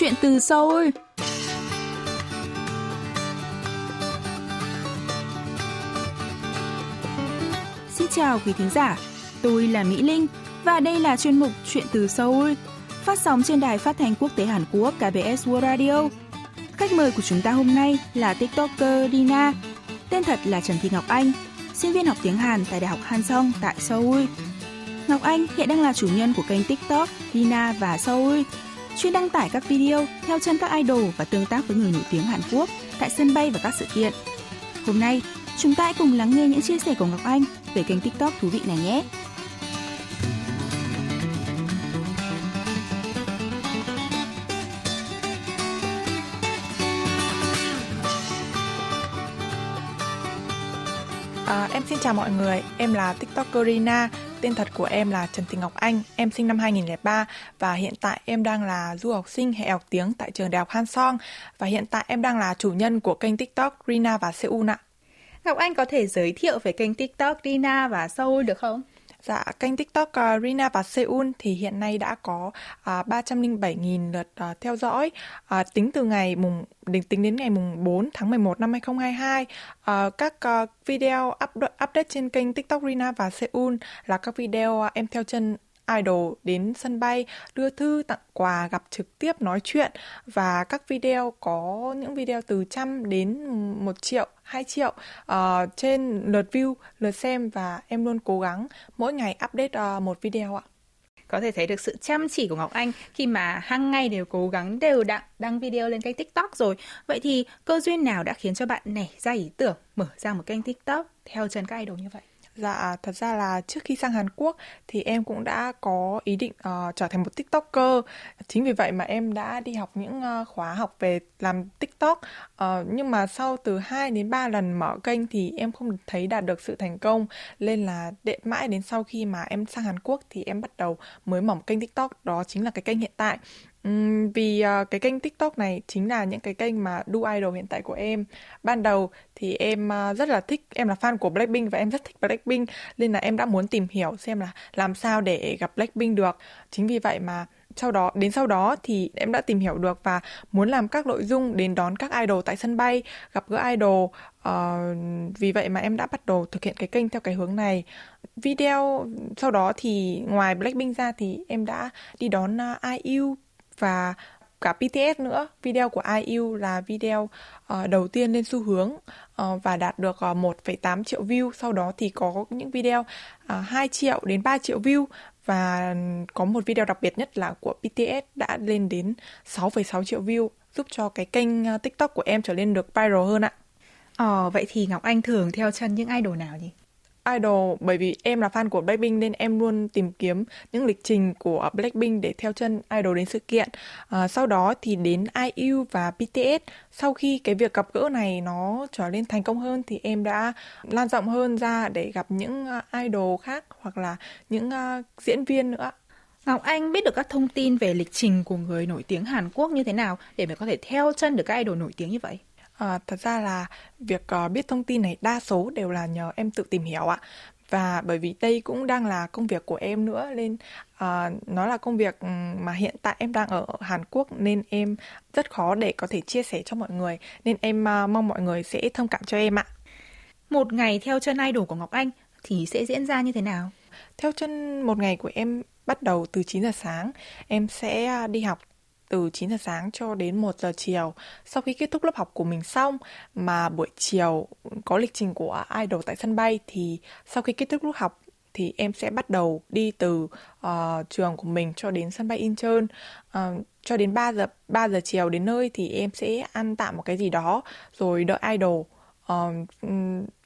Chuyện từ Seoul Xin chào quý thính giả, tôi là Mỹ Linh và đây là chuyên mục Chuyện từ Seoul phát sóng trên đài phát thanh quốc tế Hàn Quốc KBS World Radio. Khách mời của chúng ta hôm nay là TikToker Dina, tên thật là Trần Thị Ngọc Anh, sinh viên học tiếng Hàn tại Đại học Hansong tại Seoul. Ngọc Anh hiện đang là chủ nhân của kênh TikTok Dina và Seoul, chuyên đăng tải các video theo chân các idol và tương tác với người nổi tiếng Hàn Quốc tại sân bay và các sự kiện. Hôm nay, chúng ta hãy cùng lắng nghe những chia sẻ của Ngọc Anh về kênh TikTok thú vị này nhé. À, em xin chào mọi người, em là TikToker Rina, tên thật của em là Trần Thị Ngọc Anh, em sinh năm 2003 và hiện tại em đang là du học sinh hệ học tiếng tại trường Đại học han song và hiện tại em đang là chủ nhân của kênh TikTok Rina và Seoul ạ. Ngọc Anh có thể giới thiệu về kênh TikTok Rina và Seoul được không? Dạ, kênh TikTok uh, Rina và Seoul thì hiện nay đã có à, uh, 307.000 lượt uh, theo dõi uh, tính từ ngày mùng đến tính đến ngày mùng 4 tháng 11 năm 2022. Uh, các uh, video up, update trên kênh TikTok Rina và Seoul là các video uh, em theo chân idol đến sân bay đưa thư tặng quà gặp trực tiếp nói chuyện và các video có những video từ trăm đến một triệu 2 triệu uh, trên lượt view lượt xem và em luôn cố gắng mỗi ngày update uh, một video ạ có thể thấy được sự chăm chỉ của Ngọc Anh khi mà hàng ngày đều cố gắng đều đặn đăng video lên kênh TikTok rồi. Vậy thì cơ duyên nào đã khiến cho bạn nảy ra ý tưởng mở ra một kênh TikTok theo chân các idol như vậy? Dạ, thật ra là trước khi sang Hàn Quốc thì em cũng đã có ý định uh, trở thành một TikToker. Chính vì vậy mà em đã đi học những uh, khóa học về làm TikTok. Uh, nhưng mà sau từ 2 đến 3 lần mở kênh thì em không thấy đạt được sự thành công. Nên là đệ mãi đến sau khi mà em sang Hàn Quốc thì em bắt đầu mới mở một kênh TikTok. Đó chính là cái kênh hiện tại. Vì uh, cái kênh TikTok này chính là những cái kênh mà đu idol hiện tại của em. Ban đầu thì em uh, rất là thích, em là fan của Blackpink và em rất thích Blackpink nên là em đã muốn tìm hiểu xem là làm sao để gặp Blackpink được. Chính vì vậy mà sau đó đến sau đó thì em đã tìm hiểu được và muốn làm các nội dung đến đón các idol tại sân bay gặp gỡ idol uh, vì vậy mà em đã bắt đầu thực hiện cái kênh theo cái hướng này video sau đó thì ngoài Blackpink ra thì em đã đi đón uh, IU và cả BTS nữa. Video của IU là video uh, đầu tiên lên xu hướng uh, và đạt được ờ, uh, 1,8 triệu view. Sau đó thì có những video uh, 2 triệu đến 3 triệu view và có một video đặc biệt nhất là của BTS đã lên đến 6,6 triệu view giúp cho cái kênh TikTok của em trở nên được viral hơn ạ. Ờ, vậy thì Ngọc Anh thường theo chân những idol nào nhỉ? Idol bởi vì em là fan của Blackpink nên em luôn tìm kiếm những lịch trình của Blackpink để theo chân idol đến sự kiện. À, sau đó thì đến IU và BTS. Sau khi cái việc gặp gỡ này nó trở nên thành công hơn thì em đã lan rộng hơn ra để gặp những à, idol khác hoặc là những uh, diễn viên nữa. Ngọc Anh biết được các thông tin về lịch trình của người nổi tiếng Hàn Quốc như thế nào để mình có thể theo chân được các idol nổi tiếng như vậy? À, thật ra là việc uh, biết thông tin này đa số đều là nhờ em tự tìm hiểu ạ và bởi vì đây cũng đang là công việc của em nữa nên uh, nó là công việc mà hiện tại em đang ở Hàn Quốc nên em rất khó để có thể chia sẻ cho mọi người nên em uh, mong mọi người sẽ thông cảm cho em ạ. Một ngày theo chân idol của Ngọc Anh thì sẽ diễn ra như thế nào? Theo chân một ngày của em bắt đầu từ 9 giờ sáng, em sẽ đi học từ 9 giờ sáng cho đến 1 giờ chiều. Sau khi kết thúc lớp học của mình xong mà buổi chiều có lịch trình của idol tại sân bay thì sau khi kết thúc lớp học thì em sẽ bắt đầu đi từ uh, trường của mình cho đến sân bay Incheon uh, cho đến 3 giờ 3 giờ chiều đến nơi thì em sẽ ăn tạm một cái gì đó rồi đợi idol Uh,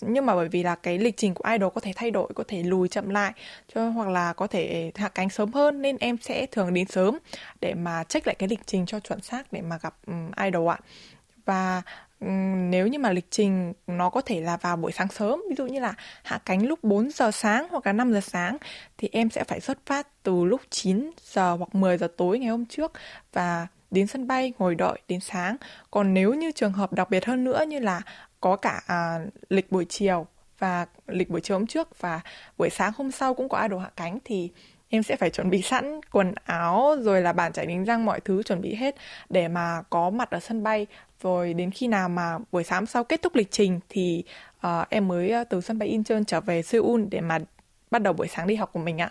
nhưng mà bởi vì là cái lịch trình của idol có thể thay đổi, có thể lùi chậm lại cho hoặc là có thể hạ cánh sớm hơn nên em sẽ thường đến sớm để mà check lại cái lịch trình cho chuẩn xác để mà gặp um, idol ạ. Và um, nếu như mà lịch trình nó có thể là vào buổi sáng sớm, ví dụ như là hạ cánh lúc 4 giờ sáng hoặc là 5 giờ sáng thì em sẽ phải xuất phát từ lúc 9 giờ hoặc 10 giờ tối ngày hôm trước và đến sân bay ngồi đợi đến sáng. Còn nếu như trường hợp đặc biệt hơn nữa như là có cả à, lịch buổi chiều và lịch buổi chiều hôm trước và buổi sáng hôm sau cũng có idol hạ cánh thì em sẽ phải chuẩn bị sẵn quần áo rồi là bàn chải đánh răng mọi thứ chuẩn bị hết để mà có mặt ở sân bay rồi đến khi nào mà buổi sáng sau kết thúc lịch trình thì uh, em mới ờ, từ sân bay Incheon trở về Seoul để mà bắt đầu buổi sáng đi học của mình ạ.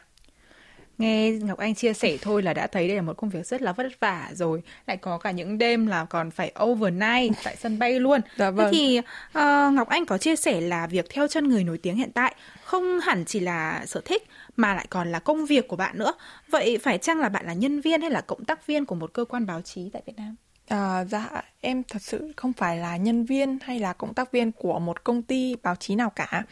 Nghe Ngọc Anh chia sẻ thôi là đã thấy đây là một công việc rất là vất vả rồi Lại có cả những đêm là còn phải overnight tại sân bay luôn dạ vâng. Thế thì uh, Ngọc Anh có chia sẻ là việc theo chân người nổi tiếng hiện tại Không hẳn chỉ là sở thích mà lại còn là công việc của bạn nữa Vậy phải chăng là bạn là nhân viên hay là cộng tác viên của một cơ quan báo chí tại Việt Nam? À, dạ em thật sự không phải là nhân viên hay là cộng tác viên của một công ty báo chí nào cả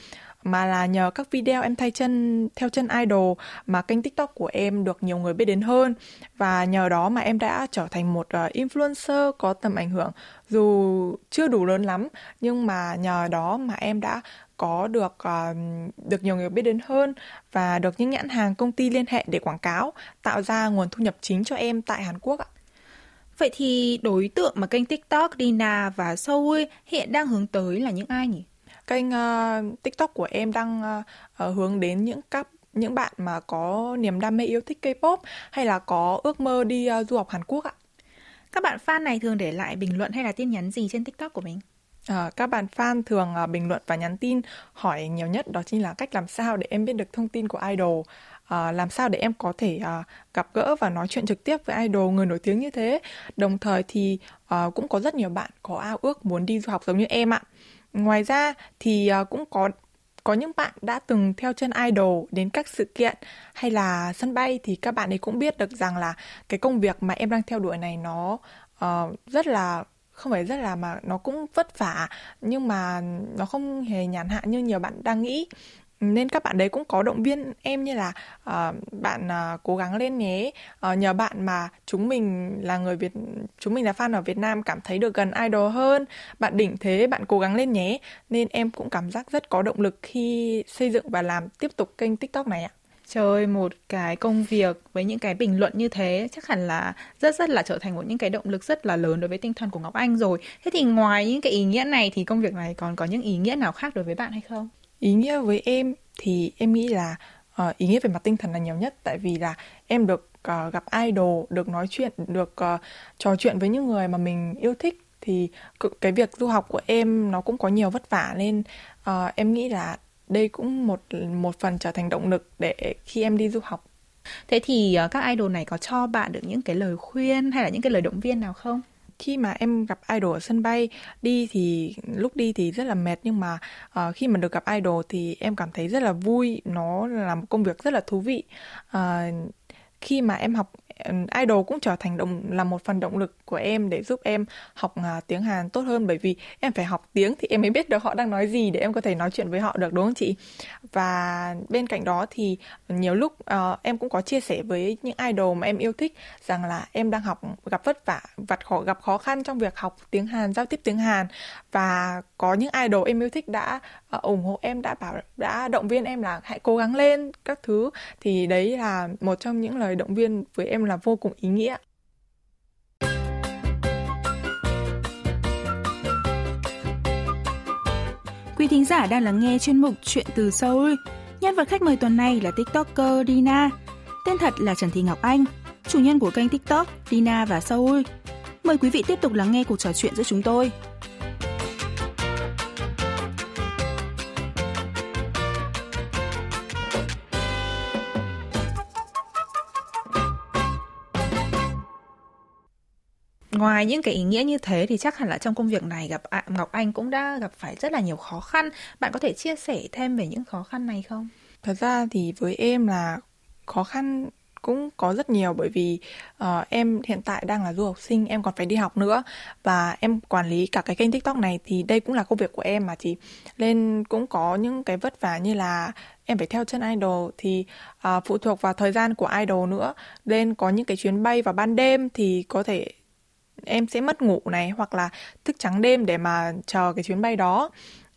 mà là nhờ các video em thay chân theo chân idol mà kênh tiktok của em được nhiều người biết đến hơn và nhờ đó mà em đã trở thành một ờ, influencer có tầm ảnh hưởng dù chưa đủ lớn lắm nhưng mà nhờ đó mà em đã có được uh, được nhiều người biết đến hơn và được những nhãn hàng công ty liên hệ để quảng cáo tạo ra nguồn thu nhập chính cho em tại Hàn Quốc ạ. Vậy thì đối tượng mà kênh TikTok Dina và Seoul hiện đang hướng tới là những ai nhỉ? Kênh uh, TikTok của em đang uh, hướng đến những các những bạn mà có niềm đam mê yêu thích K-pop hay là có ước mơ đi uh, du học Hàn Quốc ạ. Các bạn fan này thường để lại bình luận hay là tin nhắn gì trên TikTok của mình? À, các bạn fan thường uh, bình luận và nhắn tin hỏi nhiều nhất đó chính là cách làm sao để em biết được thông tin của idol à, làm sao để em có thể à, gặp gỡ và nói chuyện trực tiếp với idol người nổi tiếng như thế đồng thời thì à, cũng có rất nhiều bạn có ao ước muốn đi du học giống như em ạ ngoài ra thì ờ, cũng có có những bạn đã từng theo chân idol đến các sự kiện hay là sân bay thì các bạn ấy cũng biết được rằng là cái công việc mà em đang theo đuổi này nó uh, rất là không phải rất là mà nó cũng vất vả nhưng mà nó không hề nhàn hạ như nhiều bạn đang nghĩ nên các bạn đấy cũng có động viên em như là uh, bạn uh, cố gắng lên nhé uh, nhờ bạn mà chúng mình là người Việt chúng mình là fan ở Việt Nam cảm thấy được gần idol hơn bạn đỉnh thế bạn cố gắng lên nhé nên em cũng cảm giác rất có động lực khi xây dựng và làm tiếp tục kênh TikTok này ạ chơi một cái công việc với những cái bình luận như thế chắc hẳn là rất rất là trở thành một những cái động lực rất là lớn đối với tinh thần của Ngọc Anh rồi. Thế thì ngoài những cái ý nghĩa này thì công việc này còn có những ý nghĩa nào khác đối với bạn hay không? Ý nghĩa với em thì em nghĩ là uh, ý nghĩa về mặt tinh thần là nhiều nhất. Tại vì là em được uh, gặp idol được nói chuyện được uh, trò chuyện với những người mà mình yêu thích thì cái việc du học của em nó cũng có nhiều vất vả nên uh, em nghĩ là đây cũng một một phần trở thành động lực để khi em đi du học. Thế thì uh, các idol này có cho bạn được những cái lời khuyên hay là những cái lời động viên nào không? Khi mà em gặp idol ở sân bay đi thì lúc đi thì rất là mệt nhưng mà uh, khi mà được gặp idol thì em cảm thấy rất là vui nó là một công việc rất là thú vị. Uh, khi mà em học idol cũng trở thành động là một phần động lực của em để giúp em học uh, tiếng Hàn tốt hơn. Bởi vì em phải học tiếng thì em mới biết được họ đang nói gì để em có thể nói chuyện với họ được đúng không chị? Và bên cạnh đó thì nhiều lúc uh, em cũng có chia sẻ với những idol mà em yêu thích rằng là em đang học gặp vất vả vặt khó gặp khó khăn trong việc học tiếng Hàn giao tiếp tiếng Hàn. Và có những idol em yêu thích đã uh, ủng hộ em đã bảo đã động viên em là hãy cố gắng lên các thứ. Thì đấy là một trong những lời động viên với em là vô cùng ý nghĩa Quý thính giả đang lắng nghe chuyên mục Chuyện từ Seoul. Nhân vật khách mời tuần này là TikToker Dina. Tên thật là Trần Thị Ngọc Anh, chủ nhân của kênh TikTok Dina và Seoul. Mời quý vị tiếp tục lắng nghe cuộc trò chuyện giữa chúng tôi. Ngoài những cái ý nghĩa như thế thì chắc hẳn là trong công việc này gặp Ngọc Anh cũng đã gặp phải rất là nhiều khó khăn. Bạn có thể chia sẻ thêm về những khó khăn này không? Thật ra thì với em là khó khăn cũng có rất nhiều bởi vì uh, em hiện tại đang là du học sinh em còn phải đi học nữa và em quản lý cả cái kênh tiktok này thì đây cũng là công việc của em mà chị nên cũng có những cái vất vả như là em phải theo chân idol thì uh, phụ thuộc vào thời gian của idol nữa nên có những cái chuyến bay vào ban đêm thì có thể em sẽ mất ngủ này hoặc là thức trắng đêm để mà chờ cái chuyến bay đó.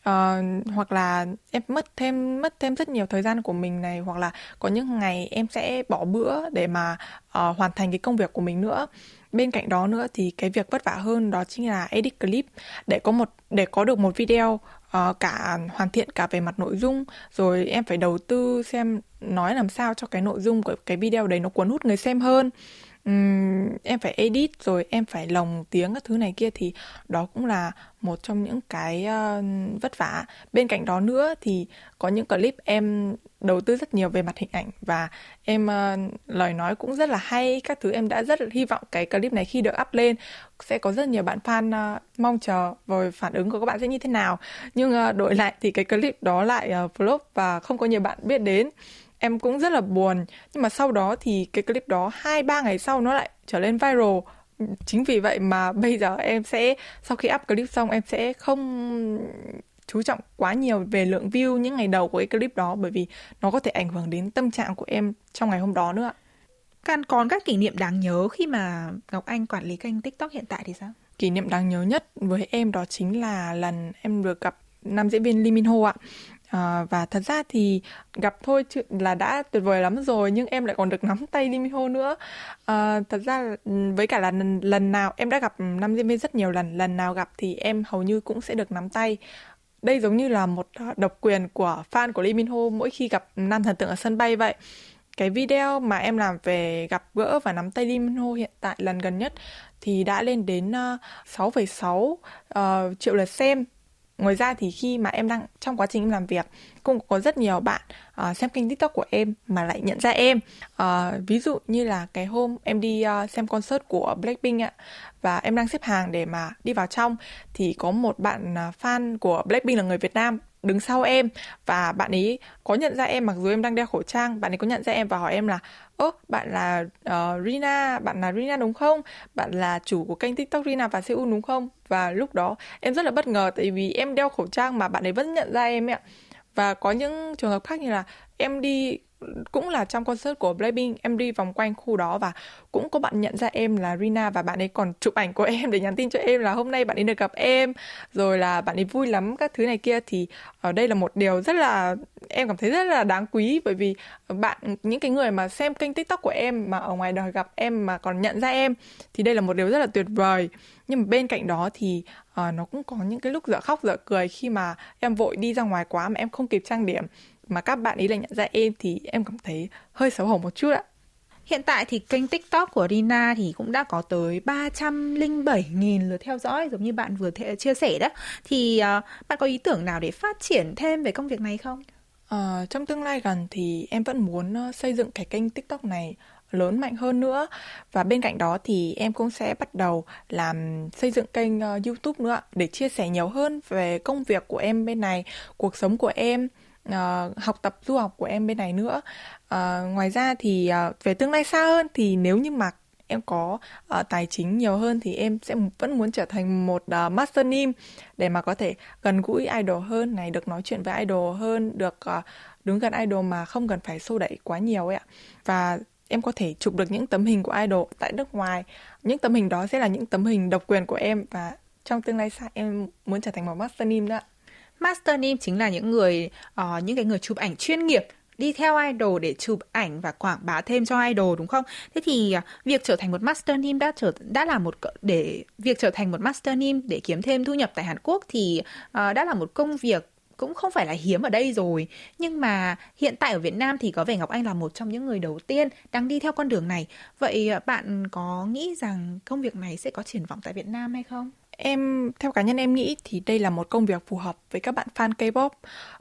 Uh, hoặc là em mất thêm mất thêm rất nhiều thời gian của mình này hoặc là có những ngày em sẽ bỏ bữa để mà uh, hoàn thành cái công việc của mình nữa. Bên cạnh đó nữa thì cái việc vất vả hơn đó chính là edit clip. Để có một để có được một video uh, cả hoàn thiện cả về mặt nội dung rồi em phải đầu tư xem nói làm sao cho cái nội dung của cái video đấy nó cuốn hút người xem hơn um, em phải edit rồi em phải lồng tiếng các thứ này kia thì đó cũng là một trong những cái uh, vất vả. Bên cạnh đó nữa thì có những clip em đầu tư rất nhiều về mặt hình ảnh và em uh, lời nói cũng rất là hay các thứ em đã rất hy vọng cái clip này khi được up lên sẽ có rất nhiều bạn fan uh, mong chờ rồi phản ứng của các bạn sẽ như thế nào. Nhưng uh, đổi lại thì cái clip đó lại uh, flop và không có nhiều bạn biết đến em cũng rất là buồn nhưng mà sau đó thì cái clip đó hai ba ngày sau nó lại trở lên viral chính vì vậy mà bây giờ em sẽ sau khi up clip xong em sẽ không chú trọng quá nhiều về lượng view những ngày đầu của cái clip đó bởi vì nó có thể ảnh hưởng đến tâm trạng của em trong ngày hôm đó nữa. Can còn các kỷ niệm đáng nhớ khi mà Ngọc Anh quản lý kênh TikTok hiện tại thì sao? Kỷ niệm đáng nhớ nhất với em đó chính là lần em được gặp nam diễn viên Lee Min Ho ạ. À, Ờ, và thật ra thì gặp thôi chứ là đã tuyệt vời lắm rồi nhưng em lại còn được nắm tay Lee Min Ho nữa. À, thật ra ừ, với cả là lần, lần nào em đã gặp nam diễn viên rất nhiều lần lần nào gặp thì em hầu như cũng sẽ được nắm tay. Đây giống như là một ờ, độc quyền của fan của Lee Min Ho mỗi khi gặp nam thần tượng ở sân bay vậy. Cái video mà em làm về gặp gỡ và nắm tay Lee Min Ho hiện tại lần gần nhất thì đã lên đến 6,6 uh, triệu lượt xem. Ngoài ra thì khi mà em đang trong quá trình em làm việc cũng có rất nhiều bạn uh, xem kênh tiktok của em mà lại nhận ra em. Uh, ví dụ như là cái hôm em đi uh, xem concert của blackpink ạ và em đang xếp hàng để mà đi vào trong thì có một bạn uh, fan của blackpink là người việt nam đứng sau em. Và bạn ấy có nhận ra em mặc dù em đang đeo khẩu trang bạn ấy có nhận ra em và hỏi em là ơ bạn là uh, Rina bạn là Rina đúng không? Bạn là chủ của kênh tiktok Rina và Seoul đúng không? Và lúc đó em rất là bất ngờ tại vì em đeo khẩu trang mà bạn ấy vẫn nhận ra em ạ. Và có những trường hợp khác như là em đi cũng là trong concert của Blackpink em đi vòng quanh khu đó và cũng có bạn nhận ra em là Rina và bạn ấy còn chụp ảnh của em để nhắn tin cho em là hôm nay bạn ấy được gặp em rồi là bạn ấy vui lắm các thứ này kia. Thì ở đây là một điều rất là em cảm thấy rất là đáng quý bởi vì bạn những cái người mà xem kênh tiktok của em mà ở ngoài đời gặp em mà còn nhận ra em thì đây là một điều rất là tuyệt vời. Nhưng mà bên cạnh đó thì uh, nó cũng có những cái lúc dở khóc dở cười khi mà em vội đi ra ngoài quá mà em không kịp trang điểm mà các bạn ấy lại nhận ra em thì em cảm thấy hơi xấu hổ một chút ạ. Hiện tại thì kênh TikTok của Rina thì cũng đã có tới 307.000 lượt theo dõi giống như bạn vừa th- chia sẻ đó. Thì uh, bạn có ý tưởng nào để phát triển thêm về công việc này không? Uh, trong tương lai gần thì em vẫn muốn uh, xây dựng cái kênh TikTok này lớn mạnh hơn nữa và bên cạnh đó thì em cũng sẽ bắt đầu làm xây dựng kênh uh, YouTube nữa để chia sẻ nhiều hơn về công việc của em bên này, cuộc sống của em uh, học tập du học của em bên này nữa. Uh, ngoài ra thì uh, về tương lai xa hơn thì nếu như mà em có uh, tài chính nhiều hơn thì em sẽ vẫn muốn trở thành một uh, master nim để mà có thể gần gũi idol hơn này được nói chuyện với idol hơn được uh, đứng gần idol mà không cần phải xô đẩy quá nhiều ấy ạ. Và em có thể chụp được những tấm hình của idol tại nước ngoài. Những tấm hình đó sẽ là những tấm hình độc quyền của em và trong tương lai xa em muốn trở thành một master nim đó ạ. Master name chính là những người uh, những cái người chụp ảnh chuyên nghiệp đi theo idol để chụp ảnh và quảng bá thêm cho idol đúng không? Thế thì ờ, việc trở thành một master name đã trở đã là một để việc trở thành một master name để kiếm thêm thu nhập tại Hàn Quốc thì uh, đã là một công việc cũng không phải là hiếm ở đây rồi nhưng mà hiện tại ở Việt Nam thì có vẻ Ngọc Anh là một trong những người đầu tiên đang đi theo con đường này vậy bạn có nghĩ rằng công việc này sẽ có triển vọng tại Việt Nam hay không? Em theo cá nhân em nghĩ thì đây là một công việc phù hợp với các bạn fan K-pop.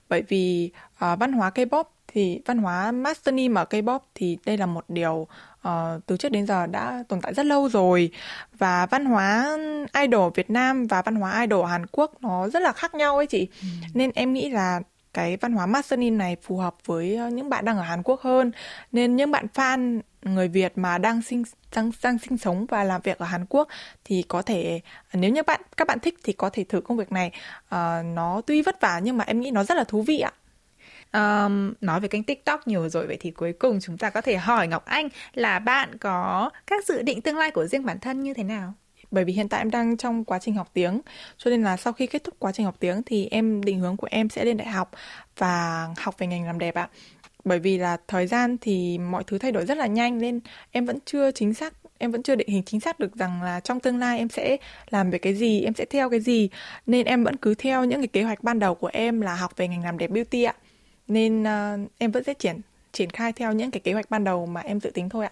Bởi vì uh, văn hóa K-pop thì văn hóa masternim ở K-pop thì đây là một điều uh, từ trước đến giờ đã tồn tại rất lâu rồi. Và văn hóa idol Việt Nam và văn hóa idol Hàn Quốc nó rất là khác nhau ấy chị. Ừ. nên em nghĩ là cái văn hóa masternim này phù hợp với ờ, những bạn đang ở Hàn Quốc hơn. Nên những bạn fan người Việt mà đang sinh đang, đang sinh sống và làm việc ở Hàn Quốc thì có thể nếu như bạn các bạn thích thì có thể thử công việc này. Uh, nó tuy vất vả nhưng mà em nghĩ nó rất là thú vị ạ. Um, nói về kênh TikTok nhiều rồi vậy thì cuối cùng chúng ta có thể hỏi Ngọc Anh là bạn có các dự định tương lai của riêng bản thân như thế nào? Bởi vì hiện tại em đang trong quá trình học tiếng. Cho nên là sau khi kết thúc quá trình học tiếng Thì em định hướng của em sẽ lên đại học Và học về ngành làm đẹp ạ. Bởi vì là thời gian thì mọi thứ thay đổi rất là nhanh nên em vẫn chưa chính xác em vẫn chưa định hình chính xác được rằng là trong tương lai em sẽ làm về cái gì em sẽ theo cái gì. Nên em vẫn cứ theo những cái kế hoạch ban đầu của em là học về ngành làm đẹp beauty ạ. Nên uh, em vẫn sẽ triển triển khai theo những cái kế hoạch ban đầu mà em dự tính thôi ạ.